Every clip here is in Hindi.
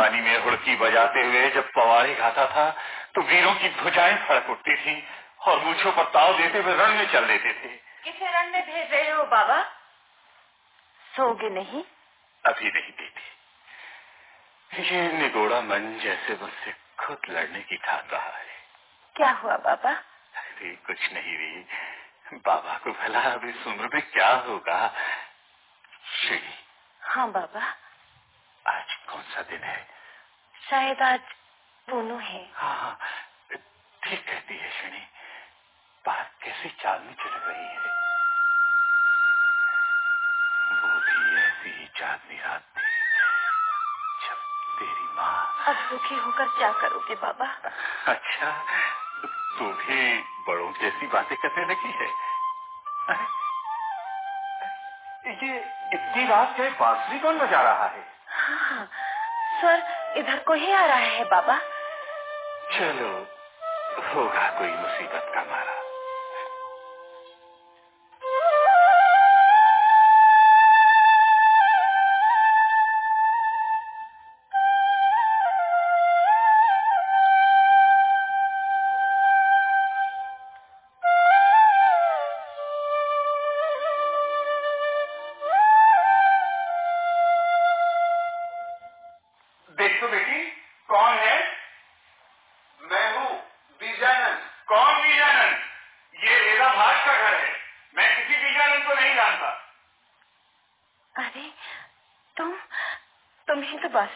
जवानी में हुड़की बजाते हुए जब पवाड़ी खाता था तो वीरों की भुजाएँ फड़क उठती थी और मूछों पर ताव देते हुए रण में चल देते थे। किसे रण में भेज रहे हो बाबा? सोगे नहीं? अभी नहीं बेटी। ये निगोड़ा मन जैसे मुझसे खुद लड़ने की ठान रहा है। क्या हुआ बाबा? अरे कुछ नहीं भी बाबा को भला अब इस उम्र में क्या होगा? श्री। हाँ बाबा। आज कौन सा दिन है? शायद आज पूनू है। हाँ ठीक कहती है श्री बात कैसी चाल में चल रही है? वो भी ऐसी ही चांदनी रात थी जब तेरी माँ अब दुखी होकर क्या करोगे बाबा? अच्छा तू भी बड़ों जैसी बातें करने लगी है। अरे ये इतनी रात के बांसुरी कौन बजा रहा है? सर इधर को ही आ रहा है बाबा? चलो होगा कोई मुसीबत का मारा।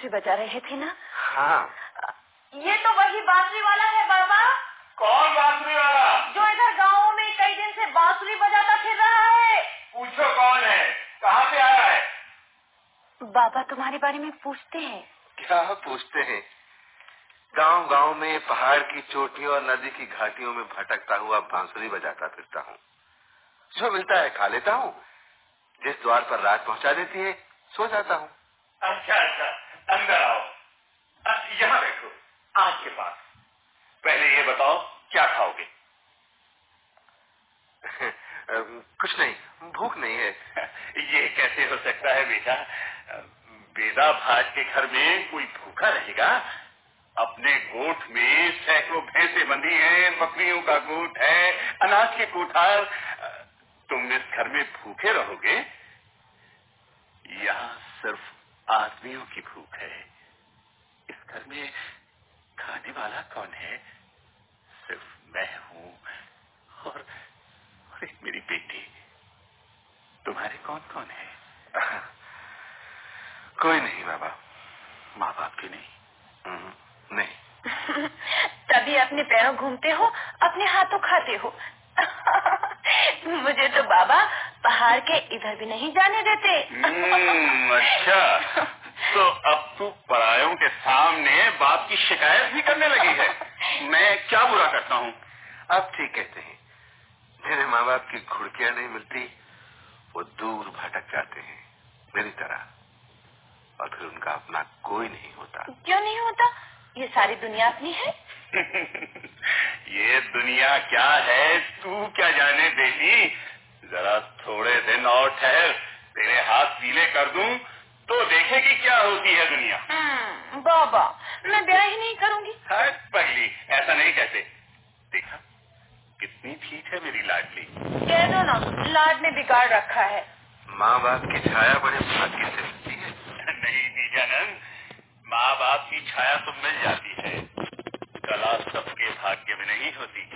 बांसुरी बजा रहे थे ना? हाँ। ये तो वही बांसुरी वाला है बाबा। कौन बांसुरी वाला? जो इधर गाँव में कई दिन से बांसुरी बजाता फिर रहा है। पूछो कौन है? कहाँ से आ रहा है? बाबा तुम्हारे बारे में पूछते हैं। क्या पूछते हैं? गाँव गाँव में पहाड़ की चोटियों और नदी की घाटियों में भटकता हुआ बांसुरी बजाता फिरता हूँ। जो मिलता है खा लेता हूँ। जिस द्वार पर रात पहुँचा देती है सो जाता हूँ। अच्छा अच्छा। अंदर आओ। यहाँ बैठो। आज के पास पहले ये बताओ क्या खाओगे? कुछ नहीं भूख नहीं है। ये कैसे हो सकता है बेटा? बेदा भाज के घर में कोई भूखा रहेगा? अपने गोठ में सैकड़ों भैंसे बंधी हैं बकरियों का गोठ है अनाज के कोठार। तुम इस घर में भूखे रहोगे? यहाँ सिर्फ़ आदमियों की भूख है। इस घर में खाने वाला कौन है? सिर्फ़ मैं हूँ। और, और एक मेरी बेटी। तुम्हारे कौन कौन है? कोई नहीं बाबा। माँ बाप की नहीं। हम्म, नहीं। तभी अपने पैरों घूमते हो अपने हाथों खाते हो। मुझे तो बाबा पहाड़ के इधर भी नहीं जाने देते। हम्म, अच्छा। तो अब तू परायों के सामने बाप की शिकायत भी करने लगी है। मैं क्या बुरा करता हूँ? अब ठीक कहते हैं। मेरे माँ बाप की घुड़कियाँ नहीं मिलती वो दूर भटक जाते हैं मेरी तरह। और फिर उनका अपना कोई नहीं होता। क्यों नहीं होता? ये सारी दुनिया अपनी है। ये दुनिया क्या है? तू क्या जाने बेटी? जरा थोड़े दिन और ठहर तेरे हाथ पीले कर दूँ तो देखेगी क्या होती है दुनिया। हम्म, बाबा मैं ब्याह ही नहीं करूँगी। पगली ऐसा नहीं कहते। देखा कितनी ठीक है मेरी लाडली। कह दो ना लाड ने बिगाड़ रखा है। माँ बाप की छाया बड़े भाग्य से मिलती है। नहीं बीजानंद माँ बाप की छाया तो मिल जाती है। कला सबके भाग्य में नहीं होती।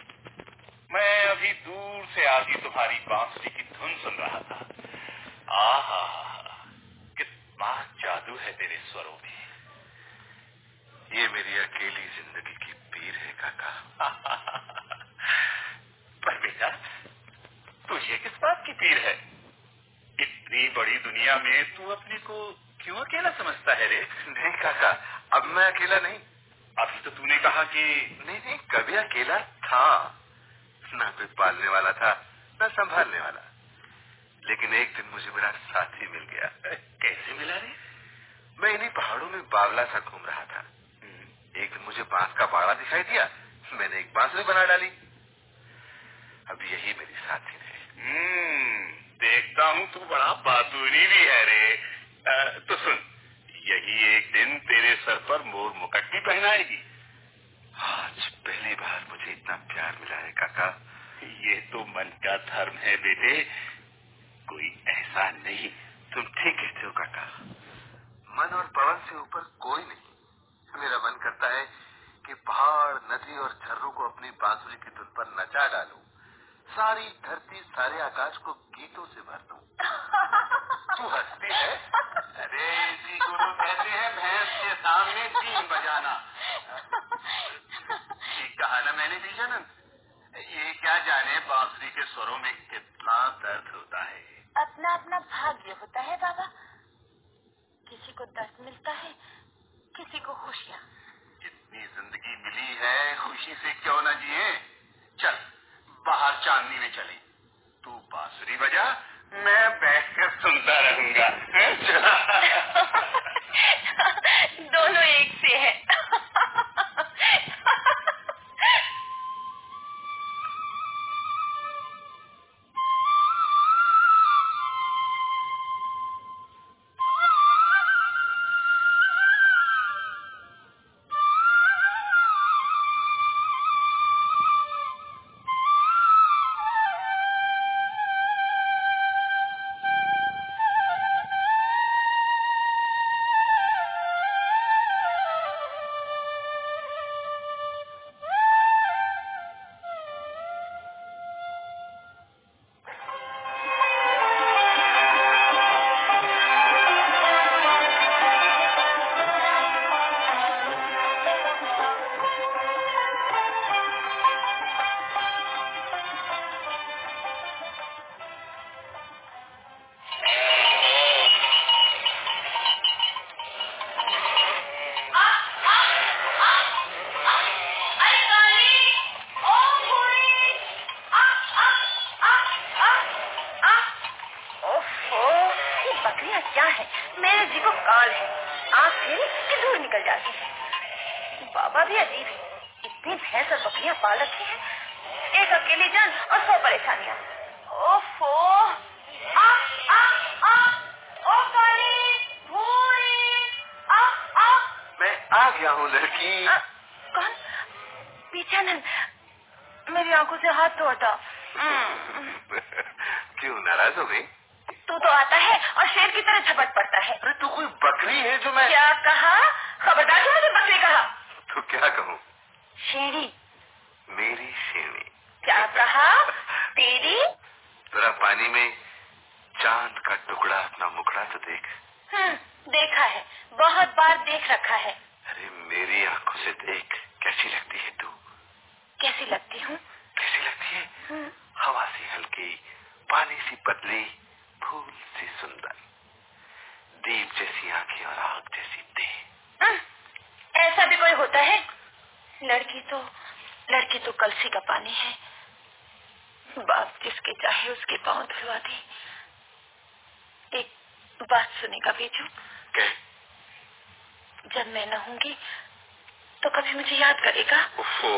मैं अभी दूर से आती तुम्हारी बांसुरी की धुन सुन रहा था? आहा कितना जादू है तेरे स्वरों में। ये मेरी अकेली ज़िंदगी की पीर है काका। पर बेटा तू ये किस बात की पीर है? इतनी बड़ी दुनिया में तू अपने को क्यों अकेला समझता है रे? नहीं काका अब मैं अकेला नहीं। अभी तो तूने कहा कि नहीं नहीं कभी अकेला था। ना कोई पालने वाला था ना संभालने वाला। लेकिन एक दिन मुझे मेरा साथी मिल गया। कैसे मिला रे? मैं इन्हीं पहाड़ों में बावला सा घूम रहा था। एक दिन मुझे बाँस का बाड़ा दिखाई दिया। मैंने एक बांसुरी बना डाली। अब यही मेरी साथी है हम्म, देखता हूँ तू बड़ा बातूनी भी है रे। आ, तो सुन यही एक दिन तेरे सर पर मोर मुकट भी पहनाएगी। आज पहली बार मुझे इतना प्यार मिला है काका। ये तो मन का धर्म है बेटे। कोई ऐसा नहीं। तुम ठीक कहते हो, काका। मन और पवन से ऊपर कोई नहीं। मेरा मन करता है कि पहाड़, नदी और झर्रों को अपनी बांसुरी की धुन पर नचा डालूं। सारी धरती, सारे आकाश को गीतों से भर दूँ। तू हंसती है? अरे को तो कहते हैं, भैंस के सामने तीन बजाना। ठीक कहा ना मैंने बीजानंद ये क्या जाने बांसुरी के स्वरों में कितना अपना अपना भाग्य होता है बाबा। किसी को दर्द मिलता है किसी को खुशियाँ जितनी ज़िंदगी मिली है खुशी से क्यों ना जिए? चल बाहर चांदनी में चले। तू बांसुरी बजा मैं बैठकर सुनता रहूँगा। दोनों एक से है। बकरियाँ पाल रखी हैं। एक अकेली जान और सौ परेशानियाँ। ओफो। आ आ आ ओ काली भूरी आ आ। मैं आ गया हूँ लड़की। आ, कौन? पीछानंद मेरी आँखों से हाथ धोता हम्म, क्यों नाराज़ हो गई? तू तो आता है और शेर की तरह झपट पड़ता है। अरे तू कोई बकरी है जो मैं क्या कहा? खबरदार जो मुझे बकरी कहा। तो क्या कहूँ? शेरी मेरी शेणी क्या कहा? तेरी? जरा पानी में चाँद का टुकड़ा अपना मुखड़ा तो देख। हम्म, देखा है। बहुत बार देख रखा है। अरे मेरी आँखों से देख। कैसी लगती है तू? कैसी लगती हूँ? कैसी लगती है? हम्म, हवा सी हल्की पानी सी पतली फूल सी सुंदर। दीप जैसी आँखें और आग जैसी देह। हम्म, ऐसा भी कोई होता है? लड़की तो लड़की तो कलसी का पानी है। बाप जिसके चाहे उसके पाँव धुलवा दे। एक बात सुनेगा बेजू कह जब मैं न होंगी तो कभी मुझे याद करेगा? ओफो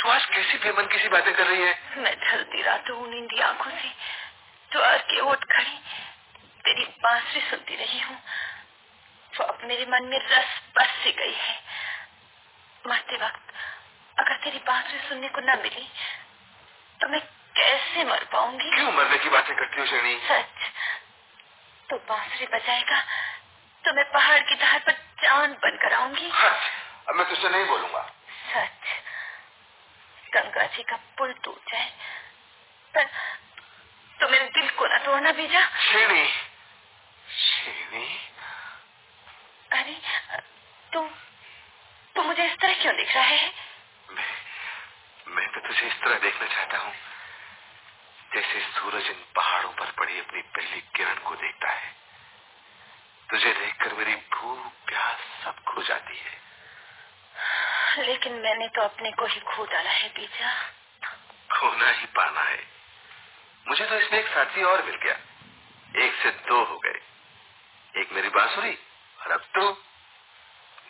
तू आज कैसी बेमन किसी बातें कर रही है? मैं ढलती रातों उन नींदी आँखों से। द्वार के ओट खड़ी तेरी बांसुरी सुनती रही हूँ। तो अब मेरे मन में रस बस सी गई है। मरते वक्त अगर तेरी बांसुरी सुनने को न मिली तो मैं कैसे मर पाऊँगी? क्यों मरने की बातें करती हो शेणी सच? तो बांसुरी बजाएगा तो मैं पहाड़ की धार पर चाँद बनकर आऊँगी। हट अब मैं तुझसे नहीं बोलूँगा। सच? गंगा जी का पुल टूट जाए पर तो मेरे दिल को न तोड़ना भेजा। शेणी शेणी अरे तू तू मुझे इस तरह क्यों दिख रहा है? तुझे इस तरह देखना चाहता हूँ जैसे सूरज इन पहाड़ों पर पड़ी अपनी पहली किरण को देखता है। तुझे देखकर मेरी भूख प्यास सब खो जाती है। लेकिन मैंने तो अपने को ही खो डाला है बीजा। खोना ही पाना है। मुझे तो इसमें एक साथी और मिल गया। एक से दो हो गए। एक मेरी बांसुरी और अब तू।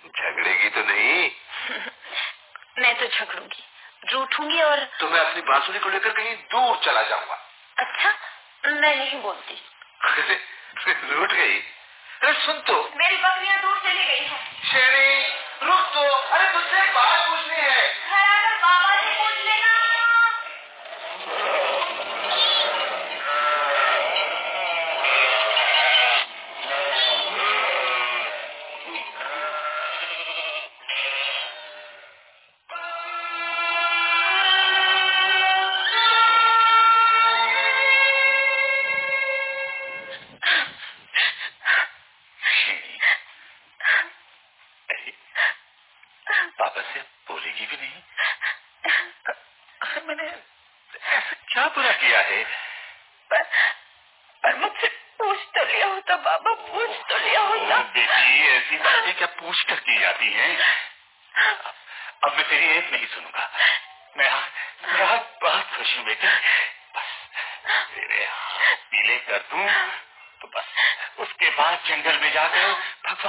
झगड़ेगी तो नहीं। मैं तो झगड़ूँगी। रूठूँगी और तो मैं अपनी बांसुरी को लेकर कहीं दूर चला जाऊँगा। अच्छा मैं नहीं बोलती। रूट गई। अरे सुन तो। मेरी बकरियाँ दूर चली गई हैं। शेरी रुक तो। अरे तुझसे बात पूछनी है।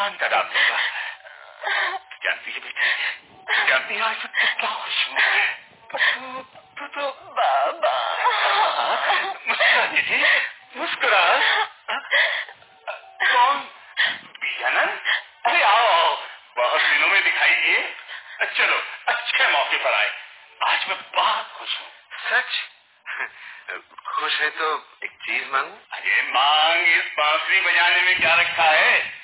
भगवान का नाम लूँगा जानती है बेटी जानती है आज कितना खुश हूँ तू तू तो बाबा मुस्कुरा दीजिए मुस्कुरा कौन बियानंद अरे आओ आओ बहुत दिनों में दिखाई दिए चलो अच्छे मौके पर आए आज मैं बहुत खुश हूँ सच खुश है तो एक चीज़ मांगू अरे मांग इस बांसुरी बजाने में क्या रखा है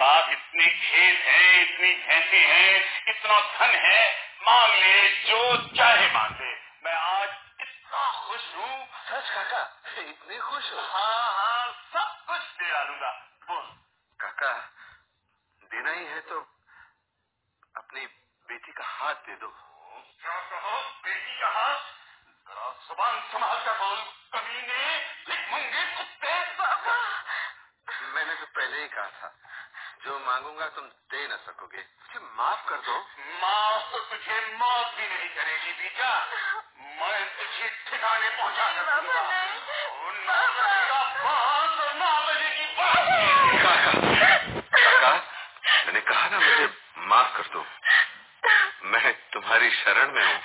पास इतने खेत हैं इतनी भैंसे हैं इतना धन है मांग ले जो चाहे मांग मैं आज इतना खुश हूँ। सच काका इतने खुश हो। हाँ हाँ सब कुछ दे डालूँगा बोल। काका देना ही है तो अपनी बेटी का हाथ दे दो। क्या कहो बेटी का हाथ? जरा ज़ुबान संभाल कर बोल। कमीने भिखमंगे कुत्ते। मैंने तो पहले ही कहा था। जो मांगूँगा तुम दे न सकोगे। मुझे माफ़ कर दो। माँ तो तुझे माफ़ भी नहीं करेगी बीजा मैं तुझे ठिकाने पहुँचा मैंने कहा ना मुझे माफ़ कर दो। मैं तुम्हारी शरण में हूँ।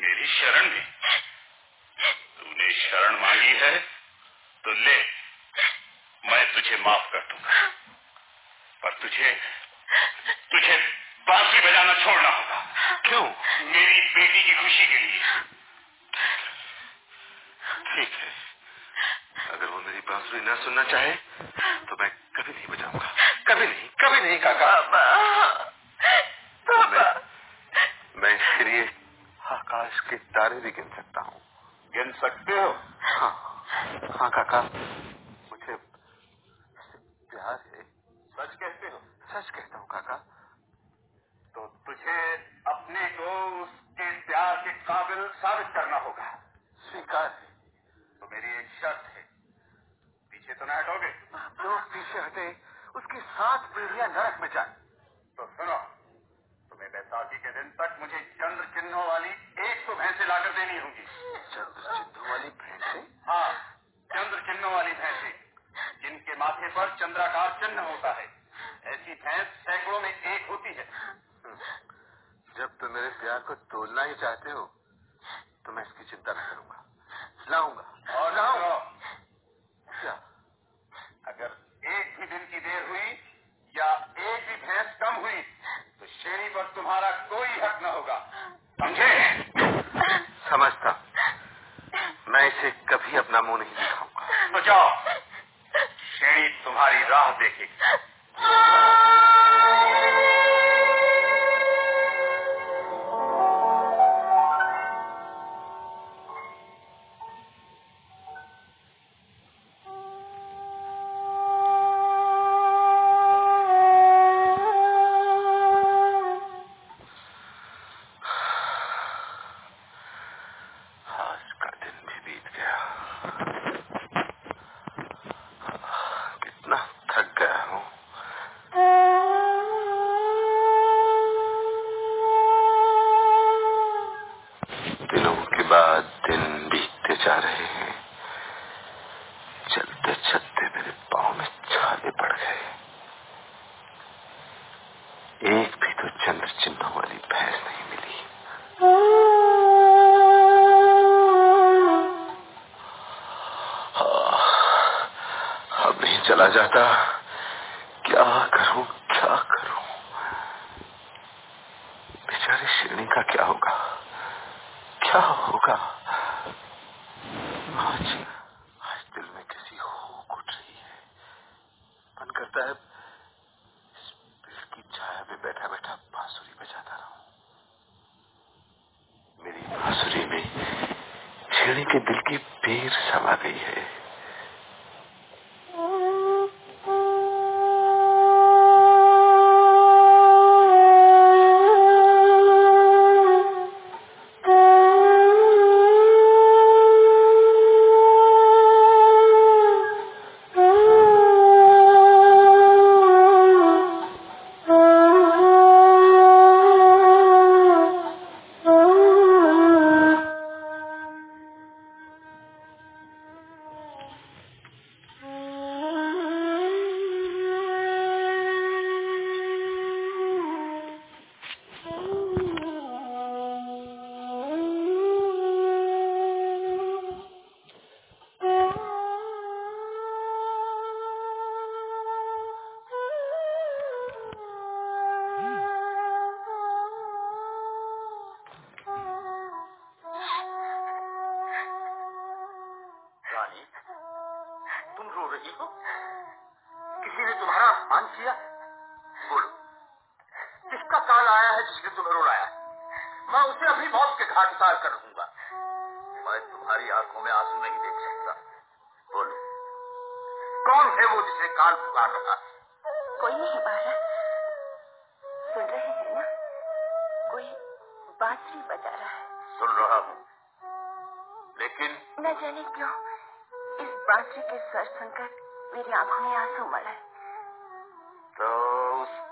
मेरी शरण में? तूने शरण मांगी है तो ले मैं तुझे माफ़ कर पर तुझे तुझे बांसुरी बजाना छोड़ना होगा। क्यों? मेरी बेटी की खुशी के लिए। ठीक है। अगर वो मेरी बांसुरी न सुनना चाहे तो मैं कभी नहीं बजाऊँगा। कभी नहीं कभी नहीं काका। मैं मैं इसके लिए आकाश के तारे भी गिन सकता हूँ। गिन सकते हो? हाँ। हाँ काका मुझे उससे प्यार है सच कहते सच कहता हूँ काका तो तुझे अपने को उसके प्यार के काबिल साबित करना होगा। स्वीकार है। तो मेरी एक शर्त है। पीछे तो न हटोगे? जो पीछे हटे उसकी सात पीढ़ियाँ नरक में जाए। तो सुनो तुम्हें बैसाखी के दिन तक मुझे चंद्र चिन्हों वाली एक तो भैंसे लाकर देनी होगी। चंद्र चिन्हों वाली भैंसे? हाँ चंद्र चिन्हों वाली भैंसे जिनके माथे पर चंद्राकार चिन्ह होता है। ऐसी भैंस सैकड़ों में एक होती है। जब तुम मेरे प्यार को तोड़ना ही चाहते हो तो मैं इसकी चिंता न करूँगा। लाऊँगा। बड़ा अपमान किया? बोलो किसका काल आया है जिसने तुम्हें रुलाया? मैं उसे अभी मौत के घाट उतार कर रहूँगा मैं तुम्हारी आँखों में आँसू नहीं देख सकता। बोलो कौन है वो जिसे काल पुकार रहा कोई नहीं बारा सुन रहे हैं ना? कोई बांसुरी बजा रहा है। सुन रहा हूँ। लेकिन न जाने क्यों इस बांसुरी के स्वर सुनकर मेरी आँखों में आँसू मरा है।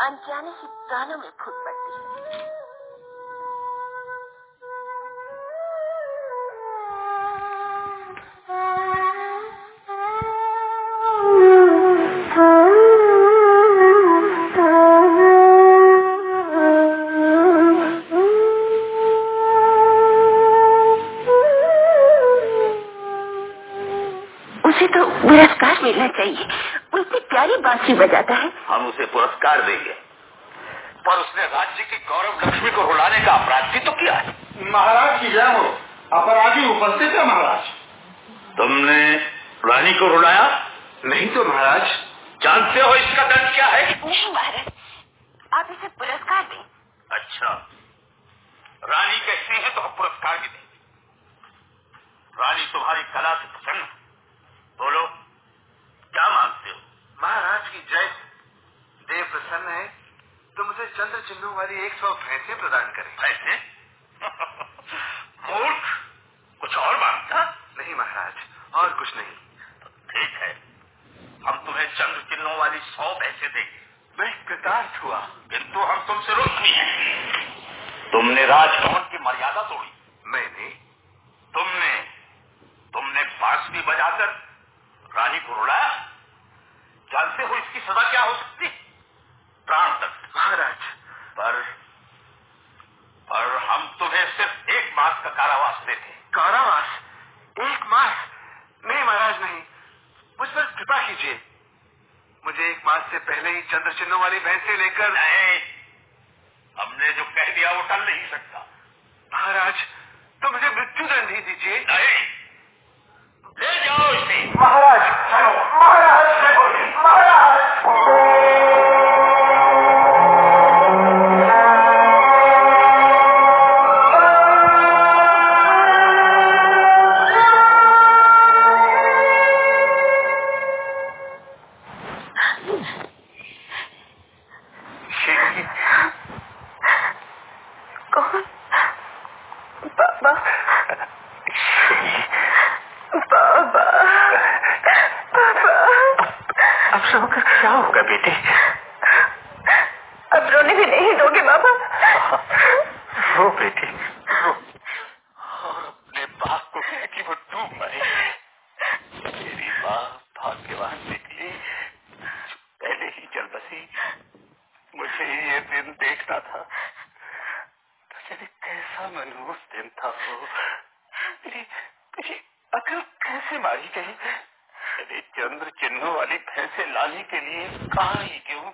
अनजाने से प्राणों में फूट पड़ती है बांसुरी बजाता है। हम उसे पुरस्कार देंगे। पर उसने राज्य की गौरव लक्ष्मी को रुलाने का अपराध भी तो किया है। महाराज की जय हो। अपराधी उपस्थित है महाराज। तुमने रानी को रुलाया? नहीं तो महाराज जानते हो इसका दंड क्या है? नहीं महाराज आप इसे पुरस्कार दें। अच्छा। रानी कहती है तो हम पुरस्कार भी देंगे। रानी तुम्हारी कला से प्रसन्न बोलो क्या मांगते हो? महाराज की जय देव प्रसन्न है तो मुझे चंद्र चिन्हों वाली एक सौ भैंसे प्रदान करें। भैंसे? मूर्ख? कुछ और माँगता? नहीं महाराज और कुछ नहीं। तो ठीक है हम तुम्हें चंद्र चिन्हों वाली सौ भैंसे देंगे। मैं कृतार्थ हुआ। किंतु हम तुमसे रुष्ट हैं। तुमने राजभवन की मर्यादा तोड़ी। मैंने तुमने तुमने बांसुरी बजाकर रानी को रुलाया। जानते हो इसकी सजा क्या हो सकती? प्राण तक महाराज। पर पर हम तुम्हें सिर्फ़ एक मास का कारावास देते कारावास? एक मास? नहीं महाराज नहीं। मुझ पर कृपा कीजिए। मुझे एक मास से पहले ही चंद्र चिन्हों वाली भैंसे लेकर नहीं हमने जो कह दिया वो टल नहीं सकता। महाराज तो मुझे मृत्यु दंड ही दीजिए। नहीं। ले जाओ इसे। महाराज महाराज महाराज। डूब मरे मेरी माँ भाग्यवान निकली। पहले ही चल बसी। मुझे ये दिन देखना था। तो जाने कैसा मनहूस दिन था वो? मेरी मेरी अकल कैसे मारी गई? अरे, चंद्र चिन्हों वाली भैंसे लाने के लिए कहा ही क्यों?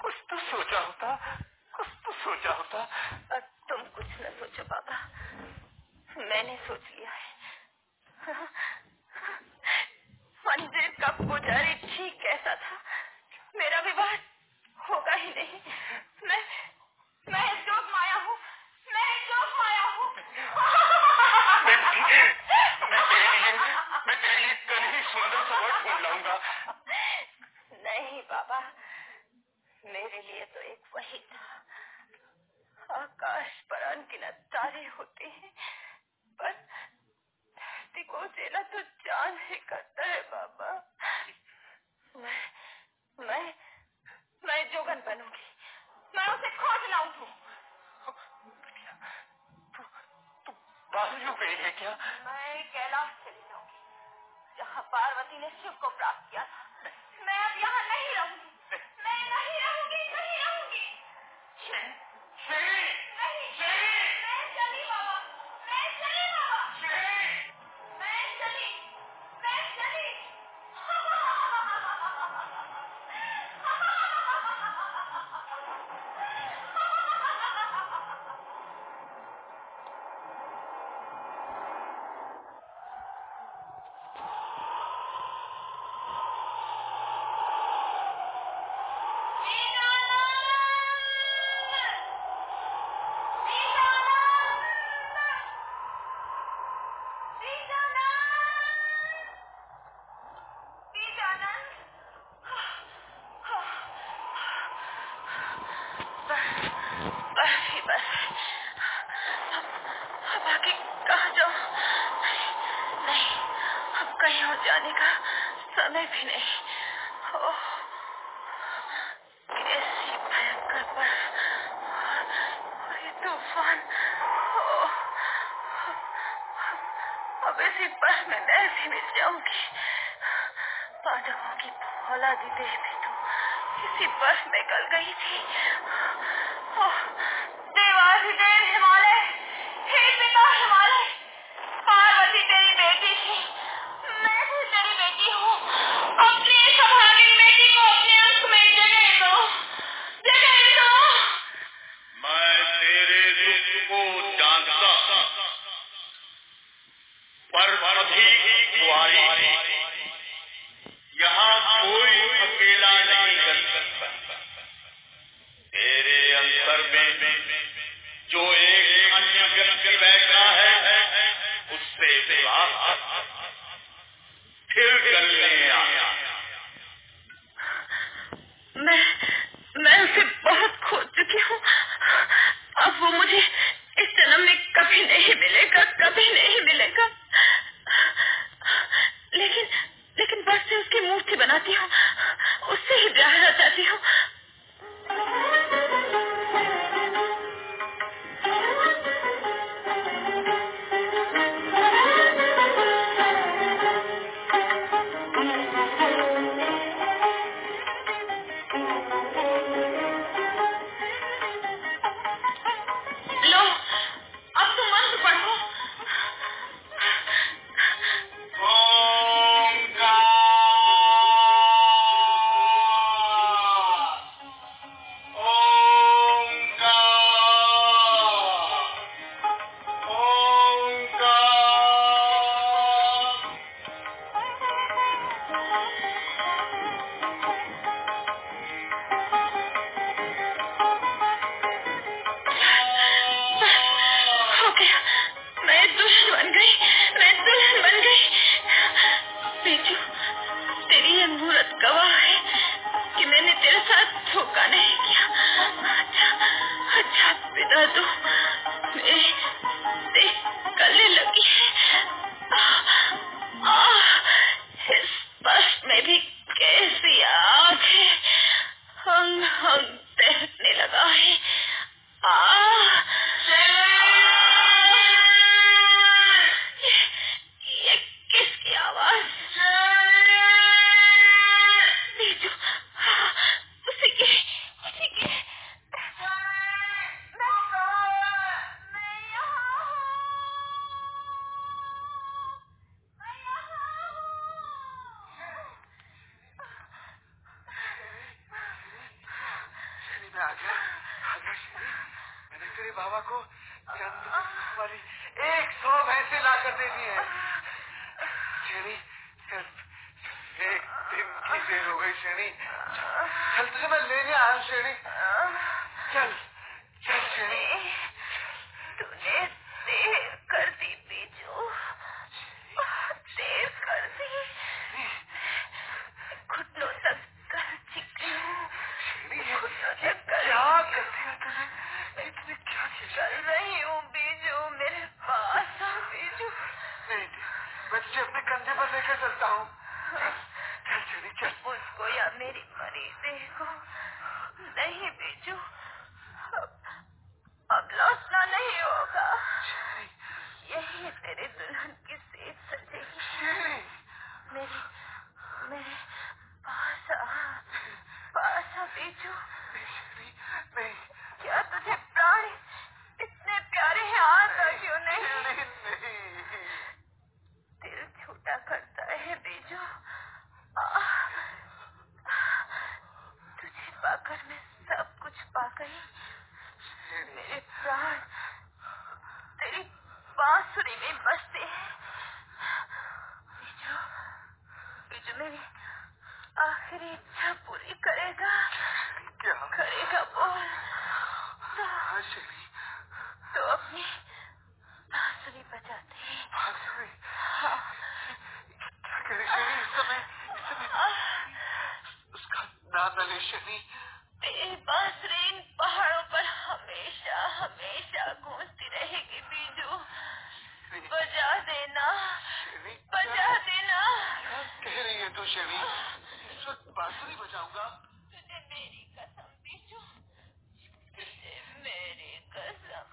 कुछ तो सोचा होता, कुछ तो सोचा होता। तुम कुछ न सोचो, बाबा। मैंने सोच लिया है मंदिर का पुजारी ठीक कैसा था मेरा विवाह होगा ही नहीं मैं मैं जोग माया हूँ मैं जोग माया हूँ मैं तेरे लिए मैं तेरे लिए कल ही सुंदर सा वर्ड ढूंढ लाऊँगा नहीं बाबा मेरे लिए तो एक वही था आकाश पर तारे होते हैं। पर धरती को जेला तो जान ही करता है बाबा। मैं मैं मैं जोगन बनूँगी। मैं उसे खोज लाऊँगी। गई है क्या? मैं कैलाश चली जाऊँगी जहाँ पार्वती ने शिव को प्राप्त किया था मैं अब यहाँ नहीं रहूँगी मैं नहीं रहूँगी नहीं रहूँगी नहीं मैं चली बाबा मैं चली बाबा मैं चली मैं चली जाने का समय भी नहीं ओह, कैसी भयंकर बर्फ़ और ये तूफ़ान ओह, अब इसी बर्फ़ में मैं भी मिल जाऊँगी पांडवों की फौलादी देह भी तो इसी बर्फ़ में गल गई थी। देनी है। श्रेणी सिर्फ़ एक दिन की देर हो गई श्रेणी चल, तुझे मैं लेने आया हूँ श्रेणी चल चल श्रेणी इस बांसुरी बजाऊँगा। तुझे मेरी कसम बीजू तुझे मेरी कसम।